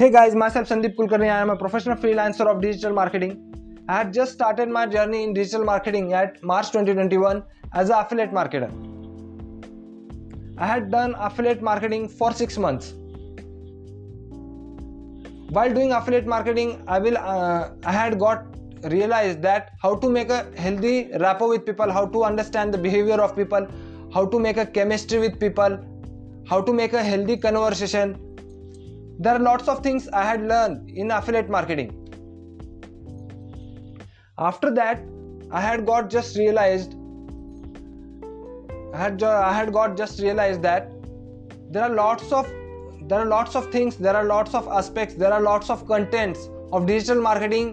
Hey guys, myself Sandeep Kulkarni. I am a professional freelancer of digital marketing. I had just started my journey in digital marketing at March 2021 as an affiliate marketer. I had done affiliate marketing for 6 months. While doing affiliate marketing, I will uh, I had got realized that how to make a healthy rapport with people, how to understand the behavior of people, how to make a chemistry with people, how to make a healthy conversation there are lots of things i had learned in affiliate marketing. After that i had got just realized i had i had got just realized that there are lots of there are lots of things there are lots of aspects there are lots of contents of digital marketing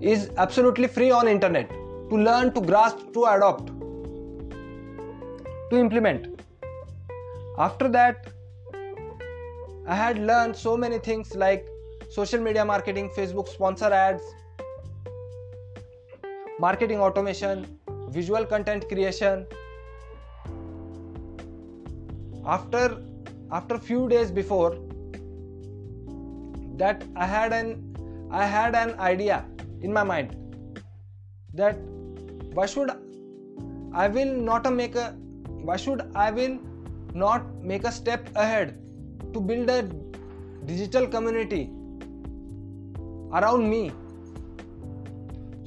is absolutely free on internet to learn to grasp to adopt to implement. After that I had learned so many things like social media marketing, Facebook sponsor ads, marketing automation, visual content creation. After after few days before that I had an I had an idea in my mind that why should I will not make a why should I will not make a step ahead to build a digital community around me.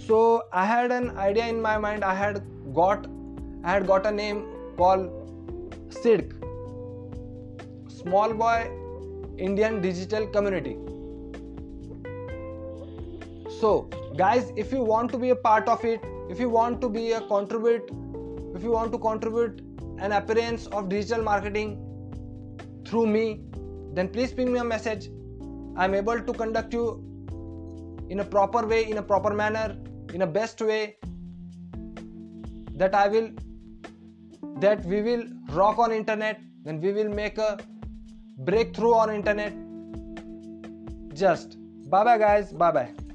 So i had an idea in my mind. I had got i had got a name called sidc small boy indian digital community. So guys if you want to be a part of it if you want to be a contribute if you want to contribute an appearance of digital marketing through me then please ping me a message. I'm able to conduct you in a proper way, in a proper manner, in a best way that I will that we will rock on internet, then we will make a breakthrough on internet. Just bye bye guys, bye bye.